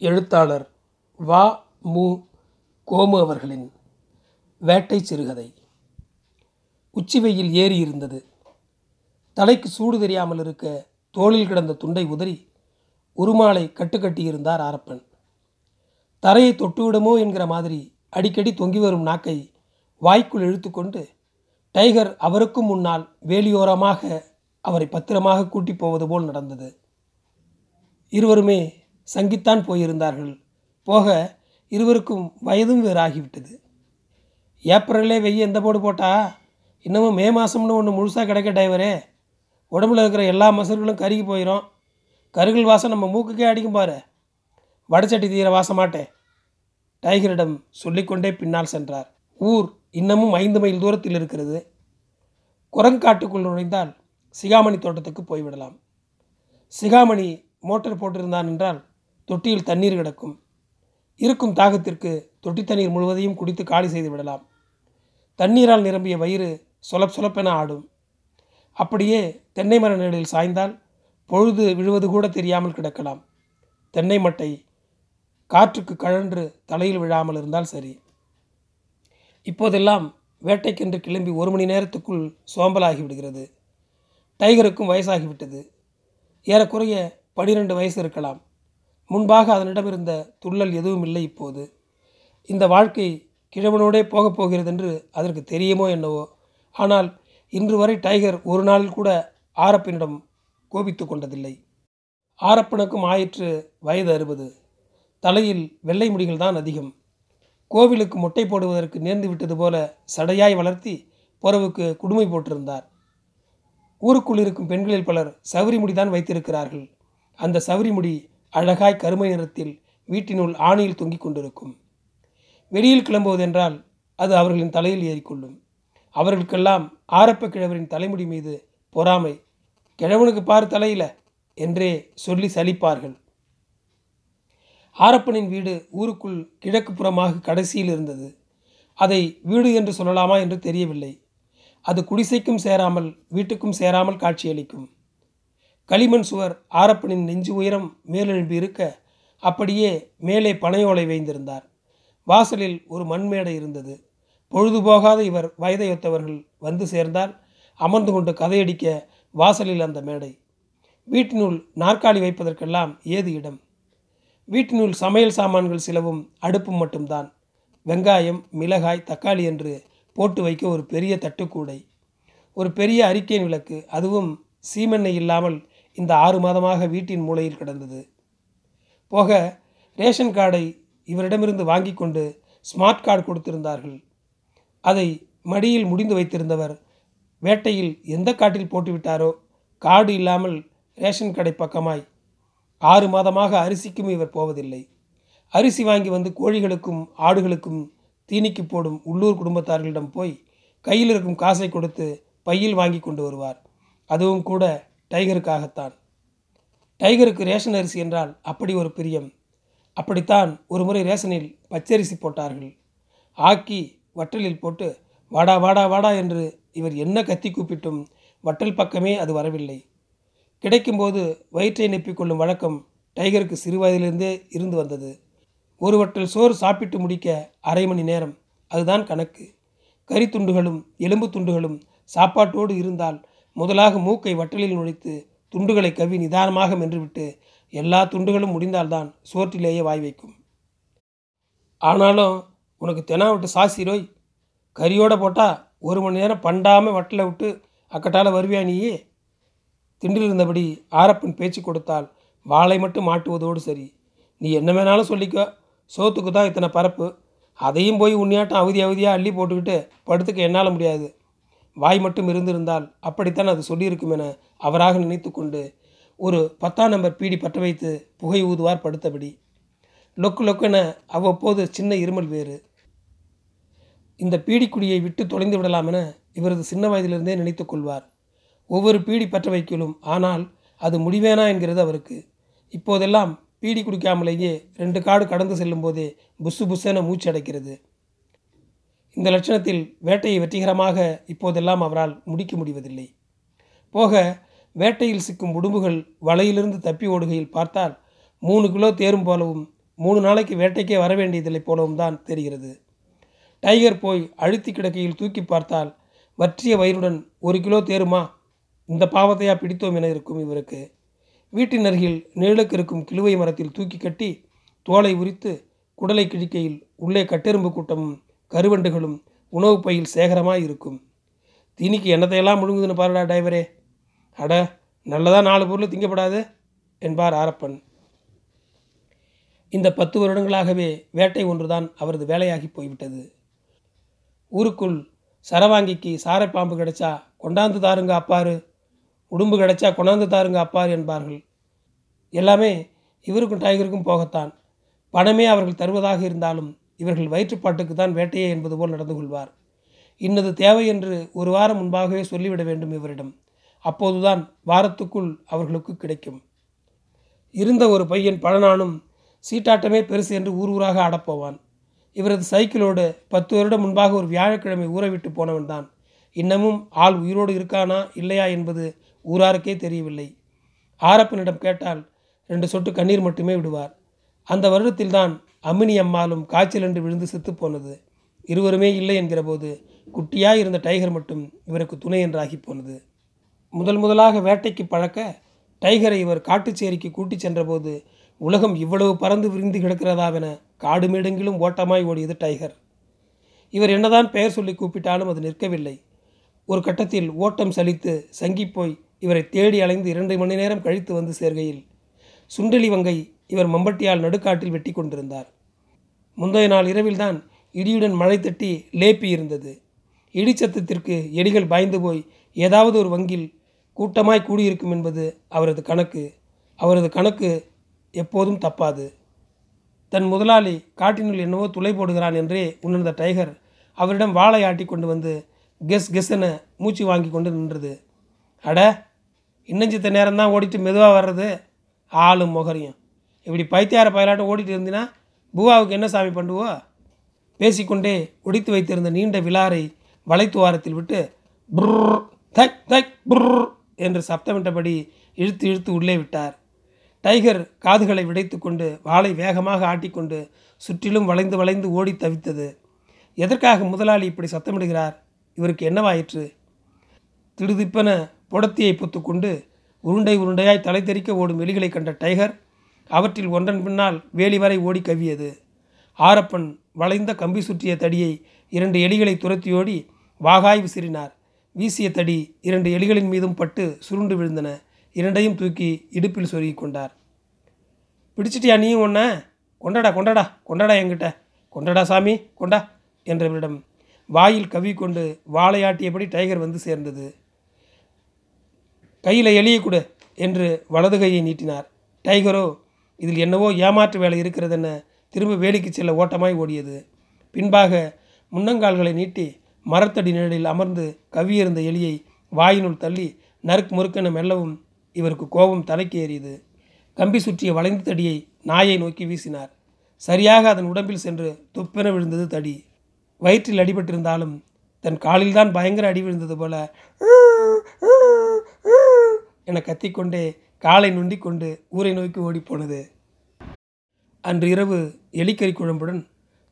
எழுத்தாளர் வா மு. கோமு அவர்களின் வேட்டை சிறுகதை. உச்சிவெயில் ஏறி இருந்தது. தலைக்கு சூடு தெரியாமல் இருக்க தோளில் கிடந்த துண்டை உதறி உருமாலை கட்டுக்கட்டியிருந்தார் ஆரப்பன் தரையை தொட்டுவிடுமோ என்கிற மாதிரி அடிக்கடி தொங்கி வரும் நாக்கை வாய்க்குள் இழுத்துக்கொண்டு டைகர் அவருக்கும் முன்னால் வேலியோரமாக அவரை பத்திரமாக கூட்டி போவது போல் நடந்தது. இருவருமே சங்கித்தான் போயிருந்தார்கள். போக இருவருக்கும் வயதும் வேறாகிவிட்டது. ஏப்ரல்லே வெய்ய எந்த போடு போட்டா? இன்னமும் மே மாதம்னு ஒன்று முழுசாக கிடைக்க டைவரே உடம்புல இருக்கிற எல்லா மசல்களும் கருகி போயிடும் கருகல் வாசம் நம்ம மூக்குக்கே அடிக்கும் பாரு. வடச்சட்டி தீர வாசமாட்டே டைகரிடம் சொல்லிக்கொண்டே பின்னால் சென்றார். ஊர் இன்னமும் ஐந்து மைல் தூரத்தில் இருக்கிறது. குரங்காட்டுக்குள் நுழைந்தால் சிகாமணி தோட்டத்துக்கு போய்விடலாம். சிகாமணி மோட்டார் போட்டிருந்தான் என்றால் தொட்டியில் தண்ணீர் கிடக்கும். இருக்கும் தாகத்திற்கு தொட்டி தண்ணீர் முழுவதையும் குடித்து காலி செய்து விடலாம். தண்ணீரால் நிரம்பிய வயிறு சொலப் சொலப்பென ஆடும். அப்படியே தென்னை மர நிழலில் சாய்ந்தால் பொழுது விழுவது கூட தெரியாமல் கிடக்கலாம். தென்னை மட்டை காற்றுக்கு கழன்று தலையில் விழாமல் இருந்தால் சரி. இப்போதெல்லாம் வேட்டைக்கென்று கிளம்பி ஒரு மணி நேரத்துக்குள் சோம்பலாகி விடுகிறது. டைகருக்கும் வயசாகிவிட்டது ஏறக்குறைய பனிரெண்டு வயசு இருக்கலாம். முன்பாக அதனிடமிருந்த துள்ளல் எதுவும் இல்லை இப்போது. இந்த வாழ்க்கை கிழவனோடே போகப் போகிறது என்று அதற்கு தெரியுமோ என்னவோ? ஆனால் இன்று வரை டைகர் ஒரு நாளில் கூட ஆரப்பனிடம் கோபித்து கொண்டதில்லை. ஆரப்பனுக்கும் ஆயிற்று வயது அறுபது. தலையில் வெள்ளை முடிகள் தான் அதிகம். கோவிலுக்கு மொட்டை போடுவதற்கு நேர்ந்து விட்டது போல சடையாய் வளர்த்தி புறவுக்கு குடுமை போட்டிருந்தார். ஊருக்குள் இருக்கும் பெண்களில் பலர் சவுரி முடிதான் வைத்திருக்கிறார்கள். அந்த சவுரி முடி அழகாய் கருமை நிறத்தில் வீட்டினுள் ஆணியில் தொங்கிக் கொண்டிருக்கும். வெளியில் கிளம்புவதென்றால் அது அவர்களின் தலையில் ஏறிக்கொள்ளும். அவர்களுக்கெல்லாம் ஆரப்ப கிழவரின் தலைமுடி மீது பொறாமை கிழவனுக்கு பார் தலையில என்றே சொல்லி சலிப்பார்கள். ஆரப்பனின் வீடு ஊருக்குள் கிழக்கு புறமாக கடைசியில் இருந்தது. அதை வீடு என்று சொல்லலாமா என்று தெரியவில்லை. அது குடிசைக்கும் சேராமல் வீட்டுக்கும் சேராமல் காட்சியளிக்கும். களிமண் சுவர் ஆரப்பனின் நெஞ்சு உயரம் மேலெழும்பி இருக்க அப்படியே மேலே பனையோலை வைந்திருந்தார். வாசலில் ஒரு மண்மேடை இருந்தது. பொழுதுபோகாத இவர் வயதையொத்தவர்கள் வந்து சேர்ந்தால் அமர்ந்து கொண்டு கதையடிக்க வாசலில் அந்த மேடை. வீட்டினுள் நாற்காலி வைப்பதற்கெல்லாம் ஏது இடம்? வீட்டினுள் சமையல் சாமான்கள் சிலவும் அடுப்பும் மட்டும்தான். வெங்காயம் மிளகாய் தக்காளி என்று போட்டு வைக்க ஒரு பெரிய தட்டுக்கூடை. ஒரு பெரிய அறிக்கையின் விளக்கு அதுவும் சீமெண்ணெய் இல்லாமல் இந்த ஆறு மாதமாக வீட்டின் மூலையில் கிடந்தது. போக ரேஷன் கார்டை இவரிடமிருந்து வாங்கி கொண்டு ஸ்மார்ட் கார்டு கொடுத்திருந்தார்கள். அதை மடியில் முடிந்து வைத்திருந்தவர் வேட்டையில் எந்த காட்டில் போட்டுவிட்டாரோ கார்டு இல்லாமல் ரேஷன் கடை பக்கமாய் ஆறு மாதமாக அரிசிக்கும் இவர் போவதில்லை. அரிசி வாங்கி வந்து கோழிகளுக்கும் ஆடுகளுக்கும் தீனிக்கு போடும் உள்ளூர் குடும்பத்தார்களிடம் போய் கையில் இருக்கும் காசை கொடுத்து பையில் வாங்கி கொண்டு வருவார். அதுவும் கூட டைகருக்காகத்தான். டைகருக்கு ரேஷன் அரிசி என்றால் அப்படி ஒரு பிரியம். அப்படித்தான் ஒரு முறை ரேஷனில் பச்சரிசி போட்டார்கள். ஆக்கி வட்டலில் போட்டு வாடா வாடா வாடா என்று இவர் என்ன கத்தி கூப்பிட்டும் வட்டல் பக்கமே அது வரவில்லை. கிடைக்கும்போது வயிற்றை நெப்பிக்கொள்ளும் வழக்கம் டைகருக்கு சிறுவயதிலிருந்தே இருந்து வந்தது. ஒரு வட்டல் சோறு சாப்பிட்டு முடிக்க அரை மணி நேரம். அதுதான் கணக்கு. கறி துண்டுகளும் எலும்பு துண்டுகளும் சாப்பாட்டோடு இருந்தால் முதலாக மூக்கை வட்டலில் நுழைத்து துண்டுகளை கவி நிதானமாக மென்றுவிட்டு எல்லா துண்டுகளும் முடிந்தால்தான் சோற்றிலேயே வாய் வைக்கும். ஆனாலும் உனக்கு தெனா விட்டு சாசிரோய் கறியோடு போட்டால் ஒரு மணி நேரம் பண்டாமல் வட்டலை விட்டு அக்கட்டால் வருவியா நீயே? திண்டில் இருந்தபடி ஆரப்பன் பேச்சு கொடுத்தால் வாளை மட்டும் மாட்டுவதோடு சரி. நீ என்ன வேணாலும் சொல்லிக்கோ. சோத்துக்கு தான் இத்தனை பரப்பு. அதையும் போய் உன்னியாட்டம் அவதி அவதியாக அள்ளி போட்டுக்கிட்டு படுத்துக்க என்னால் முடியாது. வாய் மட்டும் இருந்திருந்தால் அப்படித்தான் அது சொல்லியிருக்கும் என அவராக நினைத்து கொண்டு ஒரு பத்தாம் நம்பர் பீடி பற்ற வைத்து புகை ஊதுவார் படுத்தபடி. லொக்கு லொக்கென அவ்வப்போது சின்ன இருமல் வேறு. இந்த பீடிக்குடியை விட்டு தொலைந்து விடலாம் என இவரது சின்ன வயதிலிருந்தே நினைத்து கொள்வார். ஒவ்வொரு பீடி பற்ற வைக்கலும் ஆனால் அது முடிவேனா என்கிறது அவருக்கு. இப்போதெல்லாம் பீடி குடிக்காமலேயே ரெண்டு காடு கடந்து செல்லும் போதே புஸ்ஸு புஸ்ஸென மூச்சு அடைக்கிறது. இந்த லட்சணத்தில் வேட்டையை வெற்றிகரமாக இப்போதெல்லாம் அவரால் முடிக்க முடிவதில்லை. போக வேட்டையில் சிக்கும் உடும்புகள் வலையிலிருந்து தப்பி ஓடுகையில் பார்த்தால் மூணு கிலோ தேரும் போலவும் மூணு நாளைக்கு வேட்டைக்கே வர வேண்டியதில்லை போலவும் தான் தெரிகிறது. டைகர் போய் அழுத்தி கிடக்கையில் தூக்கி பார்த்தால் வற்றிய வயிறுடன் ஒரு கிலோ தேருமா? இந்த பாவத்தையா பிடித்தோம் என இருக்கும் இவருக்கு. வீட்டின் அருகில் நிழலுக்கு இருக்கும் கிழுவை மரத்தில் தூக்கி கட்டி தோலை உரித்து குடலை கிழிக்கையில் உள்ளே கட்டெரும்பு கூட்டமும் கருவண்டுகளும் உணவு பையில் சேகரமாக இருக்கும். தீனிக்கு எண்ணத்தையெல்லாம் முழுங்குதுன்னு பாருடா டிரைவரே. அட நல்லதா நாலு பொருள் திங்கப்படாது? என்பார் ஆரப்பன். இந்த பத்து வருடங்களாகவே வேட்டை ஒன்றுதான் அவரது வேலையாகி போய்விட்டது. ஊருக்குள் சரவாங்கிக்கு சாரை பாம்பு கிடைச்சா கொண்டாந்து தாருங்க அப்பாரு. உடும்பு கிடைச்சா கொண்டாந்து தாருங்க அப்பாரு என்பார்கள். எல்லாமே இவருக்கும் டைகருக்கும் போகத்தான். பணமே அவர்கள் தருவதாக இருந்தாலும் இவர்கள் வயிற்றுப்பாட்டுக்கு தான் வேட்டையே என்பது போல் நடந்து கொள்வார். இன்னது தேவை என்று ஒரு வாரம் முன்பாகவே சொல்லிவிட வேண்டும் இவரிடம். அப்போதுதான் வாரத்துக்குள் அவர்களுக்கு கிடைக்கும். இருந்த ஒரு பையன் பழனானும் சீட்டாட்டமே பெருசு என்று ஊர் ஊராக ஆடப்போவான். இவரது சைக்கிளோடு பத்து வருடம் முன்பாக ஒரு வியாழக்கிழமை ஊற விட்டு போனவன் தான். இன்னமும் ஆள் உயிரோடு இருக்கானா இல்லையா என்பது ஊராருக்கே தெரியவில்லை. ஆரப்பனிடம் கேட்டால் ரெண்டு சொட்டு கண்ணீர் மட்டுமே விடுவார். அந்த வருடத்தில்தான் அம்மினி அம்மாளும் காய்ச்சல் என்று விழுந்து செத்து போனது இருவருமே இல்லை என்கிற போது குட்டியாய் இருந்த டைகர் மட்டும் இவருக்கு துணை என்றாகி போனது. முதல் முதலாக வேட்டைக்கு பழக்க டைகரை இவர் காட்டுச்சேரிக்கு கூட்டிச் சென்றபோது உலகம் இவ்வளவு பறந்து விரிந்து கிடக்கிறதாவென காடு மேடெங்கிலும் ஓட்டமாய் ஓடியது டைகர். இவர் என்னதான் பெயர் சொல்லி கூப்பிட்டாலும் அது நிற்கவில்லை. ஒரு கட்டத்தில் ஓட்டம் சலித்து சங்கிப்போய் இவரை தேடி அலைந்து இரண்டு மணி நேரம் கழித்து வந்து சேர்கையில். சுண்டெலி வங்கை இவர் மம்பட்டியால் நடுக்காட்டில் வெட்டி கொண்டிருந்தார். முந்தைய நாள் இரவில்தான் இடியுடன் மழை தட்டி லேப்பி இருந்தது. இடிச்சத்தத்திற்கு எலிகள் பாய்ந்து போய் ஏதாவது ஒரு வங்கில் கூட்டமாய் கூடியிருக்கும் என்பது அவரது கணக்கு. அவரது கணக்கு எப்போதும் தப்பாது. தன் முதலாளி காட்டினுள் என்னவோ துளை போடுகிறான் என்றே உணர்ந்த டைகர் அவரிடம் வாளை ஆட்டி கொண்டு வந்து கெஸ் கெஸ்ஸென மூச்சு வாங்கி கொண்டு நின்றது. அட இன்னஞ்சித்த நேரம் தான் ஓடிட்டு மெதுவாக வர்றது? ஆளும் முகரையும். இப்படி பைத்தியார பயலாட்டம் ஓடிட்டு இருந்தினா பூவாவுக்கு என்ன சாமி பண்ணுவோ பேசிக்கொண்டே ஒடித்து வைத்திருந்த நீண்ட விலாரை வலைத்துவாரத்தில் விட்டு புர் தக் தக் புர் என்று சப்தமிட்டபடி இழுத்து இழுத்து உள்ளே விட்டார். டைகர் காதுகளை விடைத்து கொண்டு வாளை வேகமாக ஆட்டிக்கொண்டு சுற்றிலும் வளைந்து வளைந்து ஓடி தவித்தது. எதற்காக முதலாளி இப்படி சத்தமிடுகிறார்? இவருக்கு என்னவாயிற்று? திடுதிப்பென புடத்தியை பொத்துக்கொண்டு உருண்டை உருண்டையாய் தலை தெறிக்க ஓடும் எலிகளை கண்ட டைகர் அவற்றில் ஒன்றன் பின்னால் வேலி வரை ஓடி கவ்வியது. ஆரப்பன் வளைந்த கம்பி சுற்றிய தடியை இரண்டு எலிகளை துரத்தியோடி வாகாய் விசிறினார். வீசிய தடி இரண்டு எலிகளின் மீதும் பட்டு சுருண்டு விழுந்தன. இரண்டையும் தூக்கி இடுப்பில் சொருகி கொண்டார். பிடிச்சிட்டியா நீயும் ஒன்ன கொண்டாடா கொண்டாடா கொண்டாடா என்கிட்ட. கொண்டாடா சாமி கொண்டா என்றவரிடம் வாயில் கவ்விக்கொண்டு வாழையாட்டியபடி டைகர் வந்து சேர்ந்தது. கையில் எளிய கொடு என்று வலது கையை நீட்டினார். டைகரோ இதில் என்னவோ ஏமாற்று வேலை இருக்கிறதென திரும்ப வேலைக்கு செல்ல ஓட்டமாய் ஓடியது. பின்பாக முன்னங்கால்களை நீட்டி மரத்தடி நிழலில் அமர்ந்து கவ்வியிருந்த எலியை வாயினுள் தள்ளி நறுக்கு முறுக்கென மெல்லவும் இவருக்கு கோபம் தலைக்கு ஏறியது. கம்பி சுற்றிய வளைந்த தடியை நாயை நோக்கி வீசினார். சரியாக அதன் உடம்பில் சென்று துப்பென விழுந்தது தடி. வயிற்றில் அடிபட்டிருந்தாலும் தன் காலில்தான் பயங்கர அடி விழுந்தது போல என கத்திக்கொண்டே காலை நுண்டிக் கொண்டு ஊரை நோக்கி ஓடிப்போனது. அன்று இரவு எலிக்கறி குழம்புடன்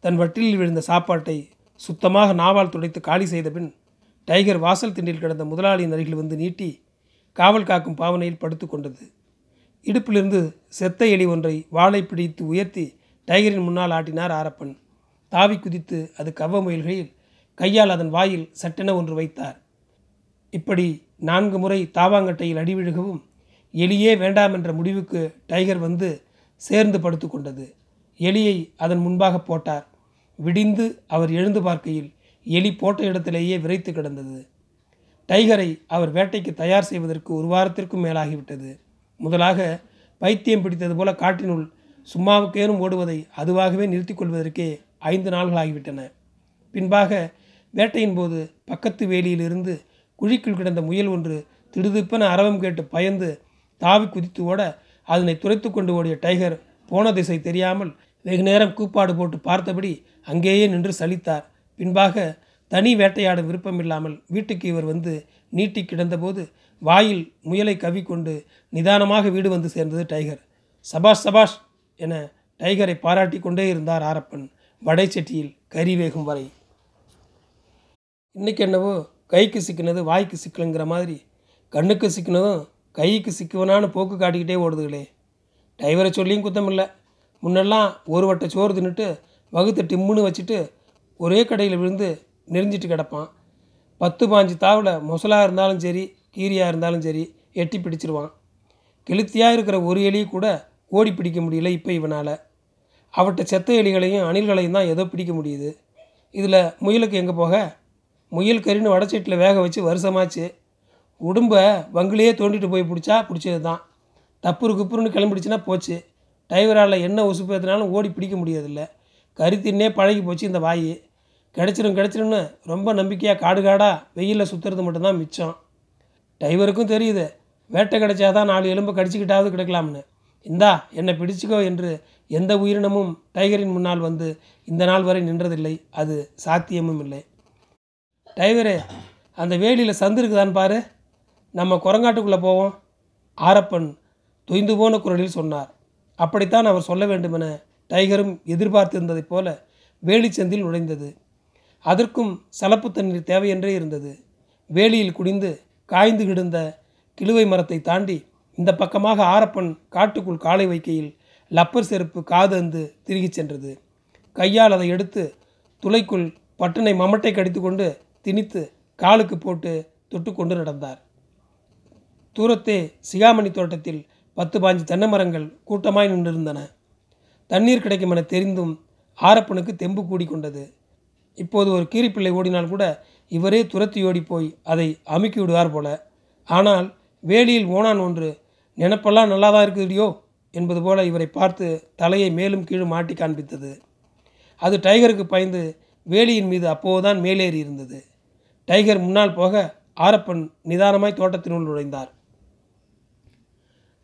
தன் வட்டிலில் விழுந்த சாப்பாட்டை சுத்தமாக நாவால் துடைத்து காலி செய்த பின் டைகர் வாசல் திண்டில் கிடந்த முதலாளியின் அருகில் வந்து நீட்டி காவல் காக்கும் பாவனையில் படுத்து கொண்டது. இடுப்பிலிருந்து செத்த எலி ஒன்றை வாளை பிடித்து உயர்த்தி டைகரின் முன்னால் ஆட்டினார் ஆரப்பன். தாவி குதித்து அது கவ்வ முயல்கையில் கையால் அதன் வாயில் சட்டென ஒன்று வைத்தார். இப்படி நான்கு முறை தாவாங்கட்டையில் அடி விழுகவும் எலியே வேண்டாம் என்ற முடிவுக்கு டைகர் வந்து சேர்ந்து படுத்து கொண்டது. எலியை அதன் முன்பாக போட்டார். விடிந்து அவர் எழுந்து பார்க்கையில் எலி போட்ட இடத்திலேயே விரைத்து கிடந்தது. டைகரை அவர் வேட்டைக்கு தயார் செய்வதற்கு ஒரு வாரத்திற்கும் மேலாகிவிட்டது. முதலாக பைத்தியம் பிடித்தது போல காட்டினுள் சும்மாவுக்கேனும் ஓடுவதை அதுவாகவே நிறுத்திக் கொள்வதற்கே ஐந்து நாள்கள் ஆகிவிட்டன. பின்பாக வேட்டையின் போது பக்கத்து வேலியிலிருந்து குழிக்குள் கிடந்த முயல் ஒன்று திடுதிப்பென அரவம் கேட்டு பயந்து தாவி குதித்து ஓட அதனை துரைத்து கொண்டு ஓடிய டைகர் போன திசை தெரியாமல் வெகு நேரம் கூப்பாடு போட்டு பார்த்தபடி அங்கேயே நின்று சலித்தார். பின்பாக தனி வேட்டையாட விருப்பமில்லாமல் வீட்டுக்கு இவர் வந்து நீட்டி கிடந்தபோது வாயில் முயலை கவிக்கொண்டு நிதானமாக வீடு வந்து சேர்ந்தது டைகர். சபாஷ் சபாஷ் என டைகரை பாராட்டி கொண்டே இருந்தார் ஆரப்பன். வடை செட்டியில் கறி வேகும் வரை. இன்றைக்கி என்னவோ கைக்கு சிக்கினது வாய்க்கு சிக்கலுங்கிற மாதிரி கண்ணுக்கு சிக்கினதும் கைக்கு சிக்குவனான்னு போக்கு காட்டிக்கிட்டே ஓடுதுகளே. டிரைவரை சொல்லியும் குத்தம் இல்லை முன்னெல்லாம் ஒரு வட்ட சோறு தின்னுட்டு வகுத்தை டிம்முன்னு வச்சுட்டு ஒரே கடையில் விழுந்து நெறிஞ்சிட்டு கிடப்பான். பத்து பாஞ்சு தாவில் மொசலாக இருந்தாலும் சரி கீரியாக இருந்தாலும் சரி எட்டி பிடிச்சிருவான். கெளுத்தியாக இருக்கிற ஒரு எலியை கூட ஓடி பிடிக்க முடியல இப்போ இவனால். அவட்ட செத்த எலிகளையும் அணில்களையும் தான் ஏதோ பிடிக்க முடியுது. இதில் முயலுக்கு எங்கே போக? முயல் கறின்னு வடச்சட்டில் வேக வச்சு வருஷமாச்சு. உடும்பை வங்கிலேயே தோண்டிட்டு போய் பிடிச்சா பிடிச்சது தான் தப்புரு குப்புருன்னு கிளம்பிடுச்சுன்னா போச்சு. டிரைவரால் என்ன உசுப்பேத்தினாலும் ஓடி பிடிக்க முடியறதில்ல. கருத்தின்னே பழகி போச்சு இந்த வாய். கிடச்சிரும் கிடச்சிரும்னு ரொம்ப நம்பிக்கையாக காடு காடாக வெயிலில் சுற்றுறது மட்டும்தான் மிச்சம். டிரைவருக்கும் தெரியுது வேட்டை கிடைச்சாதான் நாலு எலும்பு கடிச்சிக்கிட்டாவது கிடைக்கலாம்னு. இந்தா என்னை பிடிச்சிக்கோ என்று எந்த உயிரினமும் டைகரின் முன்னால் வந்து இந்த நாள் வரை நின்றதில்லை. அது சாத்தியமும் இல்லை. டைவரே அந்த வேலியில் சந்து இருக்குதான்னு பாரு. நம்ம குரங்காட்டுக்குள்ளே போவோம். ஆரப்பன் தொய்ந்து போன குரலில் சொன்னார். அப்படித்தான் அவர் சொல்ல வேண்டுமென டைகரும் எதிர்பார்த்திருந்ததைப் போல வேலிச்சந்தில் நுழைந்தது. அதற்கும் சலப்பு தண்ணீர் தேவையென்றே இருந்தது. வேலியில் குடிந்து காய்ந்து கிடந்த கிழுவை மரத்தை தாண்டி இந்த பக்கமாக ஆரப்பன் காட்டுக்குள் காலை வைக்கையில் லப்பர் செருப்பு காது அந்து திருகிச் சென்றது. கையால் அதை எடுத்து துளைக்குள் பட்டனை மமட்டை கடித்து கொண்டு திணித்து காலுக்கு போட்டு தொட்டுக்கொண்டு நடந்தார். தூரத்தே சிகாமணி தோட்டத்தில் பத்து பாஞ்சு தென்னை மரங்கள் கூட்டமாய் நின்றிருந்தன. தண்ணீர் கிடைக்கும் என தெரிந்தும் ஆரப்பனுக்கு தெம்பு கூடிக்கொண்டது. இப்போது ஒரு கீரிப்பிள்ளை ஓடினால் கூட இவரே துரத்தி ஓடி போய் அதை அமுக்கி விடுவார் போல. ஆனால் வேலியில் ஓனான் ஒன்று நினப்பெல்லாம் நல்லா தான் இருக்குதுடியோ? என்பது போல இவரை பார்த்து தலையை மேலும் கீழும் மாட்டி காண்பித்தது. அது டைகருக்கு பயந்து வேலியின் மீது அப்போதுதான் மேலேறி இருந்தது டைகர் முன்னால் போக ஆரப்பன் நிதானமாய் தோட்டத்தினுள் நுழைந்தார்.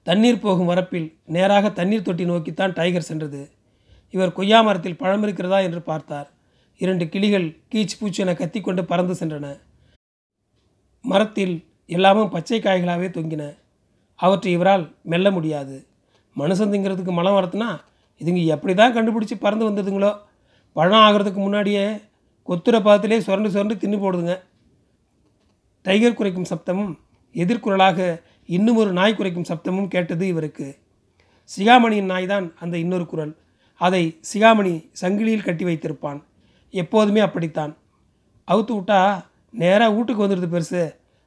தண்ணீர் போகும் வரப்பில் நேராக தண்ணீர் தொட்டி நோக்கித்தான் டைகர் சென்றது. இவர் கொய்யா மரத்தில் பழம் இருக்கிறதா என்று பார்த்தார். இரண்டு கிளிகள் கீச் பூச்சி என கத்திக்கொண்டு பறந்து சென்றன. மரத்தில் எல்லாமும் பச்சை காய்களாகவே தொங்கின. அவற்றை இவரால் மெல்ல முடியாது. மனுஷன் திங்கிறதுக்கு மலம் வரத்துனா இதுங்க எப்படி தான் கண்டுபிடிச்சி பறந்து வந்ததுங்களோ? பழம் ஆகிறதுக்கு முன்னாடியே கொத்துற பாதத்திலே சுரண்டு சுரண்டு தின்னு போடுதுங்க. டைகர் குறைக்கும் சப்தமும் எதிர்குரலாக இன்னும் ஒரு நாய் குறைக்கும் சப்தமும் கேட்டது இவருக்கு. சிகாமணியின் நாய் தான் அந்த இன்னொரு குரல். அதை சிகாமணி சங்கிலியில் கட்டி வைத்திருப்பான். எப்போதுமே அப்படித்தான். அவுத்து விட்டா நேராக வீட்டுக்கு வந்துடுது பெருசு.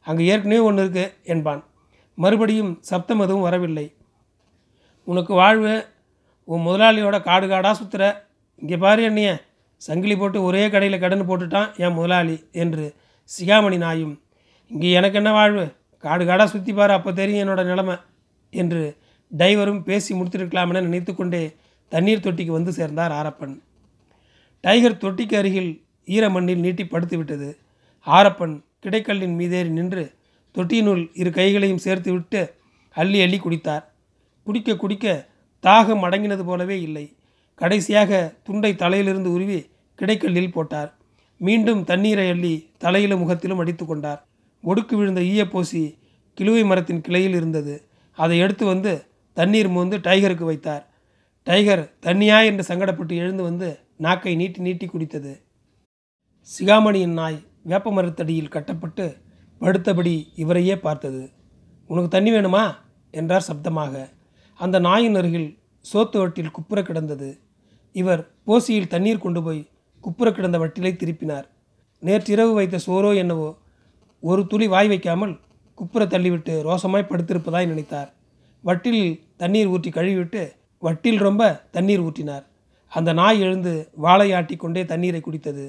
அங்கே ஏற்கனவே ஒன்று இருக்குது என்பான். மறுபடியும் சப்தம் எதுவும் வரவில்லை. உனக்கு வாழ்வு. உன் முதலாளியோட காடு காடாக சுற்றுற இங்கே பாரு என்னைய. சங்கிலி போட்டு ஒரே கடையில் கடன் போட்டுட்டான் என் முதலாளி என்று சிகாமணி நாயும். இங்கே எனக்கு என்ன வாழ்வு? காடு காடாக சுற்றி பாரு அப்போ தெரியும் என்னோட நிலைமை என்று டைவரும் பேசி முடித்திருக்கலாமென நினைத்து கொண்டே தண்ணீர் தொட்டிக்கு வந்து சேர்ந்தார் ஆரப்பன். டைகர் தொட்டிக்கு அருகில் ஈரமண்ணில் நீட்டி படுத்து விட்டது. ஆரப்பன் கிடைக்கல்லின் மீதேறி நின்று தொட்டியினுள் இரு கைகளையும் சேர்த்து விட்டு அள்ளி அள்ளி குடித்தார். குடிக்க குடிக்க தாகம் அடங்கினது போலவே இல்லை. கடைசியாக துண்டை தலையிலிருந்து உருவி கிடைக்கல்லில் போட்டார். மீண்டும் தண்ணீரை அள்ளி தலையிலும் முகத்திலும் அடித்து கொண்டார். ஒடுக்கு விழுந்த ஈயப்போசி கிளுவை மரத்தின் கிளையில் இருந்தது. அதை எடுத்து வந்து தண்ணீர் மோந்து டைகருக்கு வைத்தார். டைகர் தண்ணியா என்று சங்கடப்பட்டு எழுந்து வந்து நாக்கை நீட்டி நீட்டி குடித்தது. சிகாமணியின் நாய் வேப்ப மரத்தடியில் கட்டப்பட்டு படுத்தபடி இவரையே பார்த்தது. உனக்கு தண்ணி வேணுமா? என்றார் சப்தமாக. அந்த நாயின் அருகில் சோத்து வட்டில் குப்புற கிடந்தது. இவர் போசியில் தண்ணீர் கொண்டு போய் குப்புற கிடந்த வட்டிலை திருப்பினார். நேற்றிரவு வைத்த சோரோ என்னவோ ஒரு துளி வாய் வைக்காமல் குப்புற தள்ளிவிட்டு ரோசமாய் படுத்திருப்பதாய் நினைத்தார். வட்டில் தண்ணீர் ஊற்றி கழுவிவிட்டு வட்டில் ரொம்ப தண்ணீர் ஊற்றினார். அந்த நாய் எழுந்து வாழை ஆட்டி கொண்டே தண்ணீரை குடித்தது.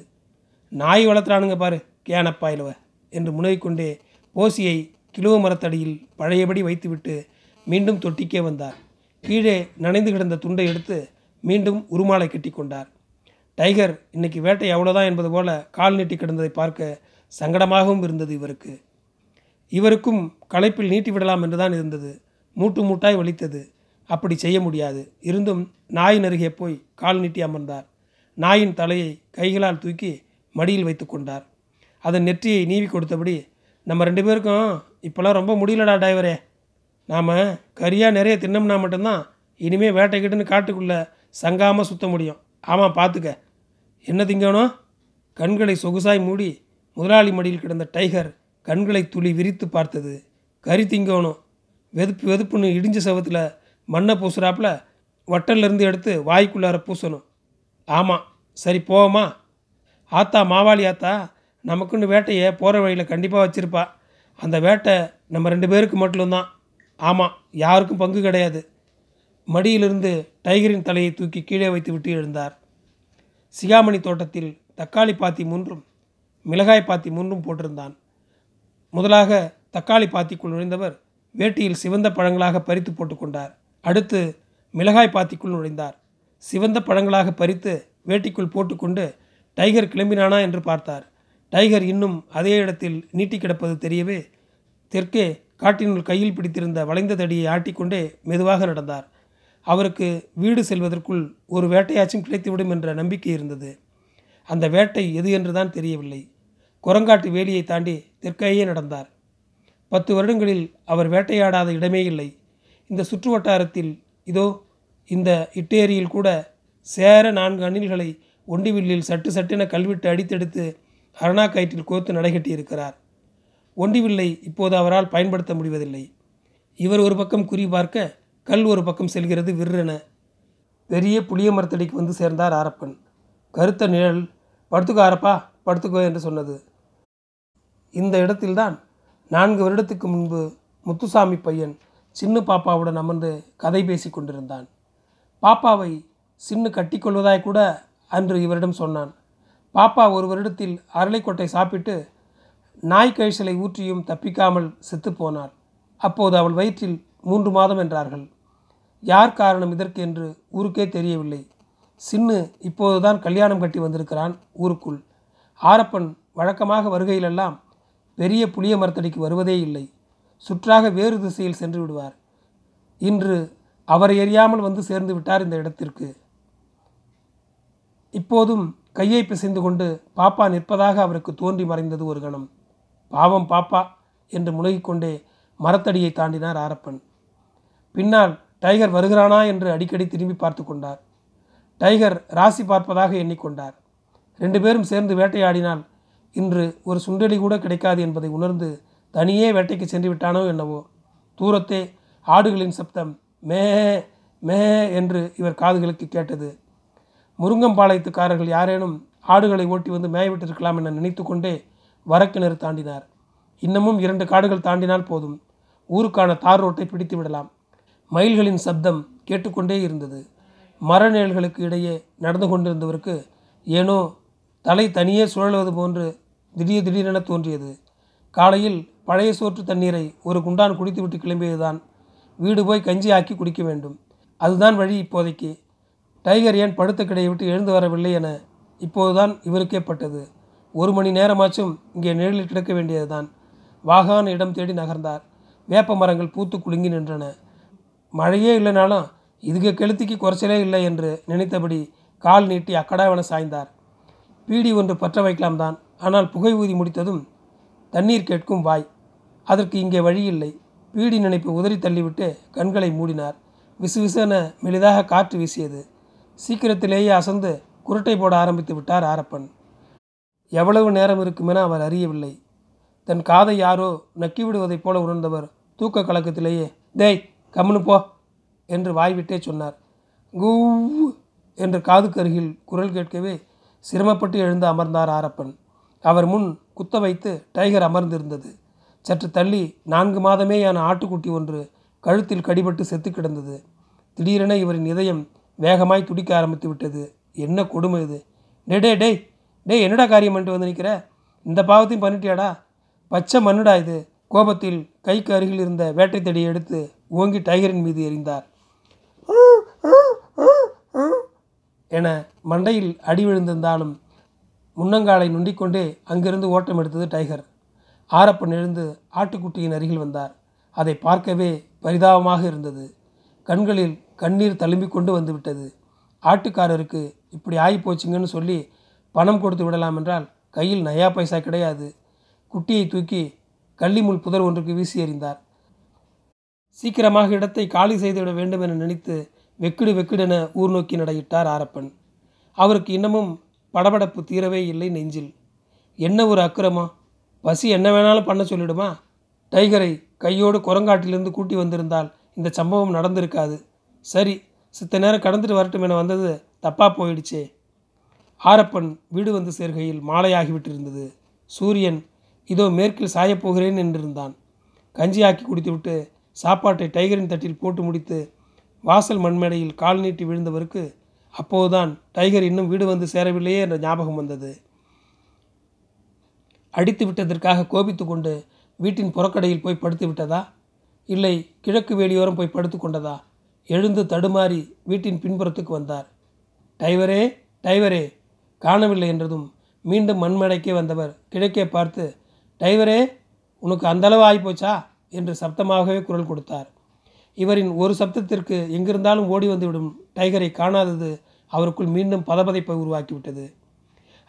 நாய் வளர்த்துறானுங்க பாரு கேனப்பாயிலவ என்று முனகிக்கொண்டே ஓசியை கிலோ மரத்தடியில் பழையபடி வைத்துவிட்டு மீண்டும் தொட்டிக்கே வந்தார். கீழே நனைந்து கிடந்த துண்டை எடுத்து மீண்டும் உருமாலை கட்டி கொண்டார். டைகர் இன்னைக்கு வேட்டை அவ்வளோதான் என்பது போல கால் நீட்டி கிடந்ததை பார்க்க சங்கடமாகவும் இருந்தது இவருக்கு. இவருக்கும் களைப்பில் நீட்டி விடலாம் என்றுதான் இருந்தது. மூட்டு மூட்டாய் வலித்தது. அப்படி செய்ய முடியாது. இருந்தும் நாயின் அருகே போய் கால் நீட்டி அமர்ந்தார். நாயின் தலையை கைகளால் தூக்கி மடியில் வைத்து கொண்டார். அதன் நெற்றியை நீவி கொடுத்தபடி நம்ம ரெண்டு பேருக்கும் இப்போல்லாம் ரொம்ப முடியலடா டிரைவரே. நாம் கரியாக நிறைய தின்னம்னா மட்டும்தான் இனிமேல் வேட்டைக்கிட்டுன்னு காட்டுக்குள்ளே சங்காமல் சுத்த முடியும். ஆமாம் பார்த்துக்க என்ன திங்கணும்? கண்களை சொகுசாய் மூடி முதலாளி மடியில் கிடந்த டைகர் கண்களை துளி விரித்து பார்த்தது. கறி திங்கணும் வெதுப்பு வெதுப்புன்னு இடிஞ்ச சவத்தில் மண்ணை பூசுறாப்புல வட்டல்லேருந்து எடுத்து வாய்க்குள்ளார பூசணும். ஆமாம் சரி போவோமா? ஆத்தா மாவாளி ஆத்தா நமக்குன்னு வேட்டையை போகிற வழியில் கண்டிப்பாக வச்சுருப்பா. அந்த வேட்டை நம்ம ரெண்டு பேருக்கு மட்டும்தான். ஆமாம் யாருக்கும் பங்கு கிடையாது. மடியிலிருந்து டைகரின் தலையை தூக்கி கீழே வைத்து விட்டு எழுந்தார். சிகாமணி தோட்டத்தில் தக்காளி பாத்தி மூன்றும் மிளகாய் பாத்தி மூன்றும் போட்டிருந்தான். முதலாக தக்காளி பாத்திக்குள் நுழைந்தவர் வேட்டியில் சிவந்த பழங்களாக பறித்து போட்டுக்கொண்டார் அடுத்து மிளகாய் பாத்திக்குள் நுழைந்தார். சிவந்த பழங்களாக பறித்து வேட்டிக்குள் போட்டுக்கொண்டு டைகர் கிளம்பினானா என்று பார்த்தார். டைகர் இன்னும் அதே இடத்தில் நீட்டி கிடப்பது தெரியவே தெற்கே காட்டினுள் கையில் பிடித்திருந்த வளைந்த தடியை ஆட்டிக்கொண்டே மெதுவாக நடந்தார். அவருக்கு வீடு செல்வதற்குள் ஒரு வேட்டையாச்சும் கிடைத்துவிடும் என்ற நம்பிக்கை இருந்தது. அந்த வேட்டை எது என்றுதான் தெரியவில்லை. குரங்காட்டு வேலியை தாண்டி தெற்கையே நடந்தார். பத்து வருடங்களில் அவர் வேட்டையாடாத இடமே இல்லை. இந்த சுற்று வட்டாரத்தில் இதோ இந்த இட்டேரியில் கூட சேர நான்கு அணில்களை ஒண்டிவில்லில் சட்டு சட்டென கல்விட்டு அடித்தெடுத்து அரணா கயிற்றில் கோர்த்து நடைகட்டியிருக்கிறார். ஒண்டிவில்லை இப்போது அவரால் பயன்படுத்த முடிவதில்லை. இவர் ஒரு பக்கம் குறி பார்க்க கல் ஒரு பக்கம் செல்கிறது விற்றென பெரிய புளிய மரத்தடிக்கு வந்து சேர்ந்தார் ஆரப்பன். கருத்த நிழல் படுத்துக்கோ ஆரப்பா படுத்துக்கோ என்று சொன்னது. இந்த இடத்தில்தான் நான்கு வருடத்துக்கு முன்பு முத்துசாமி பையன் சின்ன பாப்பாவுடன் அமர்ந்து கதை பேசி கொண்டிருந்தான். பாப்பாவை சின்னு கட்டிக்கொள்வதாய் கூட அன்று இவரிடம் சொன்னான். பாப்பா ஒரு வருடத்தில் அரளைக்கொட்டை சாப்பிட்டு நாய் கழிச்சலை ஊற்றியும் தப்பிக்காமல் செத்துப்போனார் அப்போது அவள் வயிற்றில் மூன்று மாதம் என்றார்கள். யார் காரணம் இதற்கு என்று ஊருக்கே தெரியவில்லை. சின்னு இப்போதுதான் கல்யாணம் கட்டி வந்திருக்கிறான் ஊருக்குள். ஆரப்பன் வழக்கமாக வருகையிலெல்லாம் பெரிய புளிய மரத்தடிக்கு வருவதே இல்லை. சுற்றாக வேறு திசையில் சென்று விடுவார். இன்று அவரை எறியாமல் வந்து சேர்ந்து விட்டார் இந்த இடத்திற்கு. இப்போதும் கையை பிசைந்து கொண்டு பாப்பா நிற்பதாக அவருக்கு தோன்றி மறைந்தது ஒரு கணம். பாவம் பாப்பா என்று முழுகிக்கொண்டே மரத்தடியை தாண்டினார் ஆரப்பன். பின்னால் டைகர் வருகிறானா என்று அடிக்கடி திரும்பி பார்த்து கொண்டார். டைகர் ராசி பார்ப்பதாக எண்ணிக்கொண்டார். ரெண்டு பேரும் சேர்ந்து வேட்டையாடினால் இன்று ஒரு சுண்டெலி கூட கிடைக்காது என்பதை உணர்ந்து தனியே வேட்டைக்கு சென்று விட்டானோ என்னவோ. தூரத்தே ஆடுகளின் சப்தம் மே மே என்று இவர் காதுகளுக்கு கேட்டது. முருங்கம்பாளையத்துக்காரர்கள் யாரேனும் ஆடுகளை ஓட்டி வந்து மேயவிட்டிருக்கலாம் என நினைத்து கொண்டே வரக்கிணறு தாண்டினார். இன்னமும் இரண்டு காடுகள் தாண்டினால் போதும். ஊருக்கான தார் ரோட்டை பிடித்து விடலாம். மயில்களின் சப்தம் கேட்டுக்கொண்டே இருந்தது. மரநிழல்களுக்கு இடையே நடந்து கொண்டிருந்தவருக்கு ஏனோ தலை தனியே சுழலுவது போன்று திடீர் திடீரென தோன்றியது. காலையில் பழைய சோற்று தண்ணீரை ஒரு குண்டான் குடித்துவிட்டு கிளம்பியதுதான். வீடு போய் கஞ்சி ஆக்கி குடிக்க வேண்டும். அதுதான் வழி இப்போதைக்கு. டைகர் ஏன் படுத்த கிடையை விட்டு எழுந்து வரவில்லை என இப்போதுதான் இவருக்கே பட்டது. ஒரு மணி நேரமாச்சும் இங்கே நிழலில் கிடக்க வேண்டியதுதான். வாகான இடம் தேடி நகர்ந்தார். வேப்ப மரங்கள் பூத்து குலுங்கி நின்றன. மழையே இல்லைனாலும் இதுக்கு கெளுத்திக்கு குறைச்சலே இல்லை என்று நினைத்தபடி கால் நீட்டி அக்கடாவென சாய்ந்தார். பீடி ஒன்று பற்ற வைக்கலாம் தான் ஆனால் புகை ஊதி முடித்ததும் தண்ணீர் கேட்கும் வாய். அதற்கு இங்கே வழியில்லை. பீடி நினைப்பு உதறி தள்ளிவிட்டு கண்களை மூடினார். விசுவிசென மெலிதாக காற்று வீசியது. சீக்கிரத்திலேயே அசந்து குருட்டை போட ஆரம்பித்து விட்டார் ஆரப்பன். எவ்வளவு நேரம் இருக்குமென அவர் அறியவில்லை. தன் காதை யாரோ நக்கிவிடுவதைப் போல உணர்ந்தவர் தூக்க கலக்கத்திலேயே டேய் கம்முனு போ என்று வாய்விட்டே சொன்னார். கூவ் என்று காதுக்கு அருகில் குரல் கேட்கவே சிரமப்பட்டு எழுந்து அமர்ந்தார் ஆரப்பன். அவர் முன் குத்த வைத்து டைகர் அமர்ந்திருந்தது. சற்று தள்ளி நான்கு மாதமேயான ஆட்டுக்குட்டி ஒன்று கழுத்தில் கடிபட்டு செத்து கிடந்தது. திடீரென இவரின் இதயம் வேகமாய் துடிக்க ஆரம்பித்து விட்டது. என்ன கொடுமை இது? டே டே டேய் டே என்னடா காரியம் பண்ணிட்டு வந்து நிற்கிற? இந்த பாவத்தையும் பண்ணிட்டியாடா? பச்சை மண்ணுடா இது. கோபத்தில் கைக்கு அருகில் இருந்த வேட்டை தடியை எடுத்து ஓங்கி டைகரின் மீது எறிந்தார். என மண்டையில் அடி விழுந்திருந்தாலும் முன்னங்காலை நுண்டிக்கொண்டே அங்கிருந்து ஓட்டம் எடுத்தது டைகர். ஆரப்பன் எழுந்து ஆட்டுக்குட்டியின் அருகில் வந்தார். அதை பார்க்கவே பரிதாபமாக இருந்தது. கண்களில் கண்ணீர் தழும்பிக் கொண்டு வந்துவிட்டது. ஆட்டுக்காரருக்கு இப்படி ஆகி போச்சுங்கன்னு சொல்லி பணம் கொடுத்து விடலாம் என்றால் கையில் நயா பைசா கிடையாது. குட்டியை தூக்கி கள்ளிமுள் புதர் ஒன்றுக்கு வீசி எறிந்தார். சீக்கிரமாக இடத்தை காலி செய்துவிட வேண்டும் என நினைத்து வெக்குடு வெக்குடென ஊர் நோக்கி நடையிட்டார் ஆரப்பன். அவருக்கு இன்னமும் படபடப்பு தீரவே இல்லை நெஞ்சில். என்ன ஒரு அக்கிரமம்? பசி என்ன வேணாலும் பண்ண சொல்லிடுமா? டைகரை கையோடு குரங்காட்டிலிருந்து கூட்டி வந்திருந்தால் இந்த சம்பவம் நடந்திருக்காது. சரி சித்த நேரம் கடந்துட்டு வரட்டும் என வந்தது தப்பாக போயிடுச்சே. ஆரப்பன் வீடு வந்து சேர்கையில் மாலையாகிவிட்டிருந்தது. சூரியன் இதோ மேற்கில் சாயப்போகிறேன் என்றிருந்தான். கஞ்சியாக்கி குடித்துவிட்டு சாப்பாட்டை டைகரின் தட்டில் போட்டு முடித்து வாசல் மண்மேடையில் கால் நீட்டி விழுந்தவருக்கு அப்போதுதான் டைகர் இன்னும் வீடு வந்து சேரவில்லையே என்ற ஞாபகம் வந்தது. அடித்து விட்டதற்காக கோபித்து கொண்டு வீட்டின் புறக்கடையில் போய் படுத்து விட்டதா? இல்லை கிழக்கு வேலியோரம் போய் படுத்து கொண்டதா? எழுந்து தடுமாறி வீட்டின் பின்புறத்துக்கு வந்தார். டைவரே டைவரே காணவில்லை என்றதும் மீண்டும் மண்மடைக்கே வந்தவர் கிழக்கே பார்த்து டைவரே உனக்கு அந்தளவு ஆகிப்போச்சா என்று சப்தமாகவே குரல் கொடுத்தார். இவரின் ஒரு சப்தத்திற்கு எங்கிருந்தாலும் ஓடி வந்துவிடும் டைகரை காணாதது அவருக்குள் மீண்டும் பதபதைப்பை உருவாக்கிவிட்டது.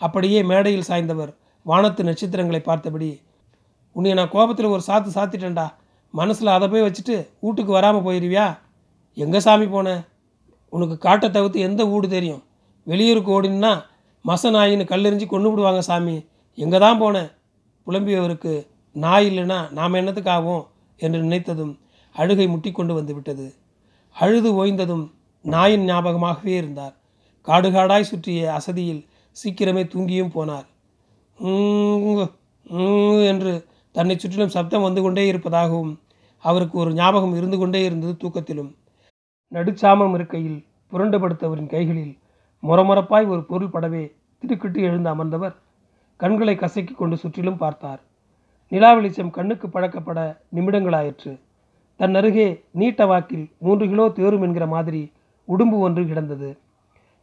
அப்படியே மேடையில் சாய்ந்தவர் வானத்து நட்சத்திரங்களை பார்த்தபடி உன்னை நான் கோபத்தில் ஒரு சாத்து சாத்திட்டேன்டா. மனசில் அதை போய் வச்சுட்டு வீட்டுக்கு வராமல் போயிடுவியா எங்கே சாமி போன? உனக்கு காட்டை தவிர்த்து எந்த வீடு தெரியும்? வெளியூருக்கு ஓடினா மச நாயின்னு கல்லெறிஞ்சு கொண்டு விடுவாங்க சாமி. எங்கே தான் போனேன் புலம்பியவருக்கு நாய் இல்லைன்னா நாம் என்னத்துக்கு ஆகும் என்று நினைத்ததும் அழுகை முட்டிக்கொண்டு வந்து விட்டது. அழுது ஓய்ந்ததும் நாயின் ஞாபகமாகவே இருந்தார். காடுகாடாய் சுற்றிய அசதியில் சீக்கிரமே தூங்கியும் போனார். என்று தன்னை சுற்றிலும் சப்தம் வந்து கொண்டே இருப்பதாகவும் அவருக்கு ஒரு ஞாபகம் இருந்து கொண்டே இருந்தது தூக்கத்திலும். நடுச்சாமம் இருக்கையில் புரண்டு படுத்தவரின் கைகளில் முறமுறப்பாய் ஒரு பொருள் படவே திடுக்கிட்டு எழுந்து அமர்ந்தவர் கண்களை கசக்கி கொண்டு சுற்றிலும் பார்த்தார். நிலா வெளிச்சம் கண்ணுக்கு பழக்கப்பட நிமிடங்களாயிற்று. தன் அருகே நீட்ட வாக்கில் மூன்று கிலோ தேரும் என்கிற மாதிரி உடும்பு ஒன்று கிடந்தது.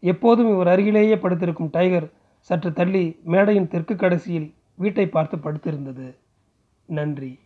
எப்போதும் இவர் அருகிலேயே படுத்திருக்கும் டைகர் சற்று தள்ளி மேடையின் தெற்கு கடைசியில் வீட்டை பார்த்து படுத்திருந்தது. நன்றி.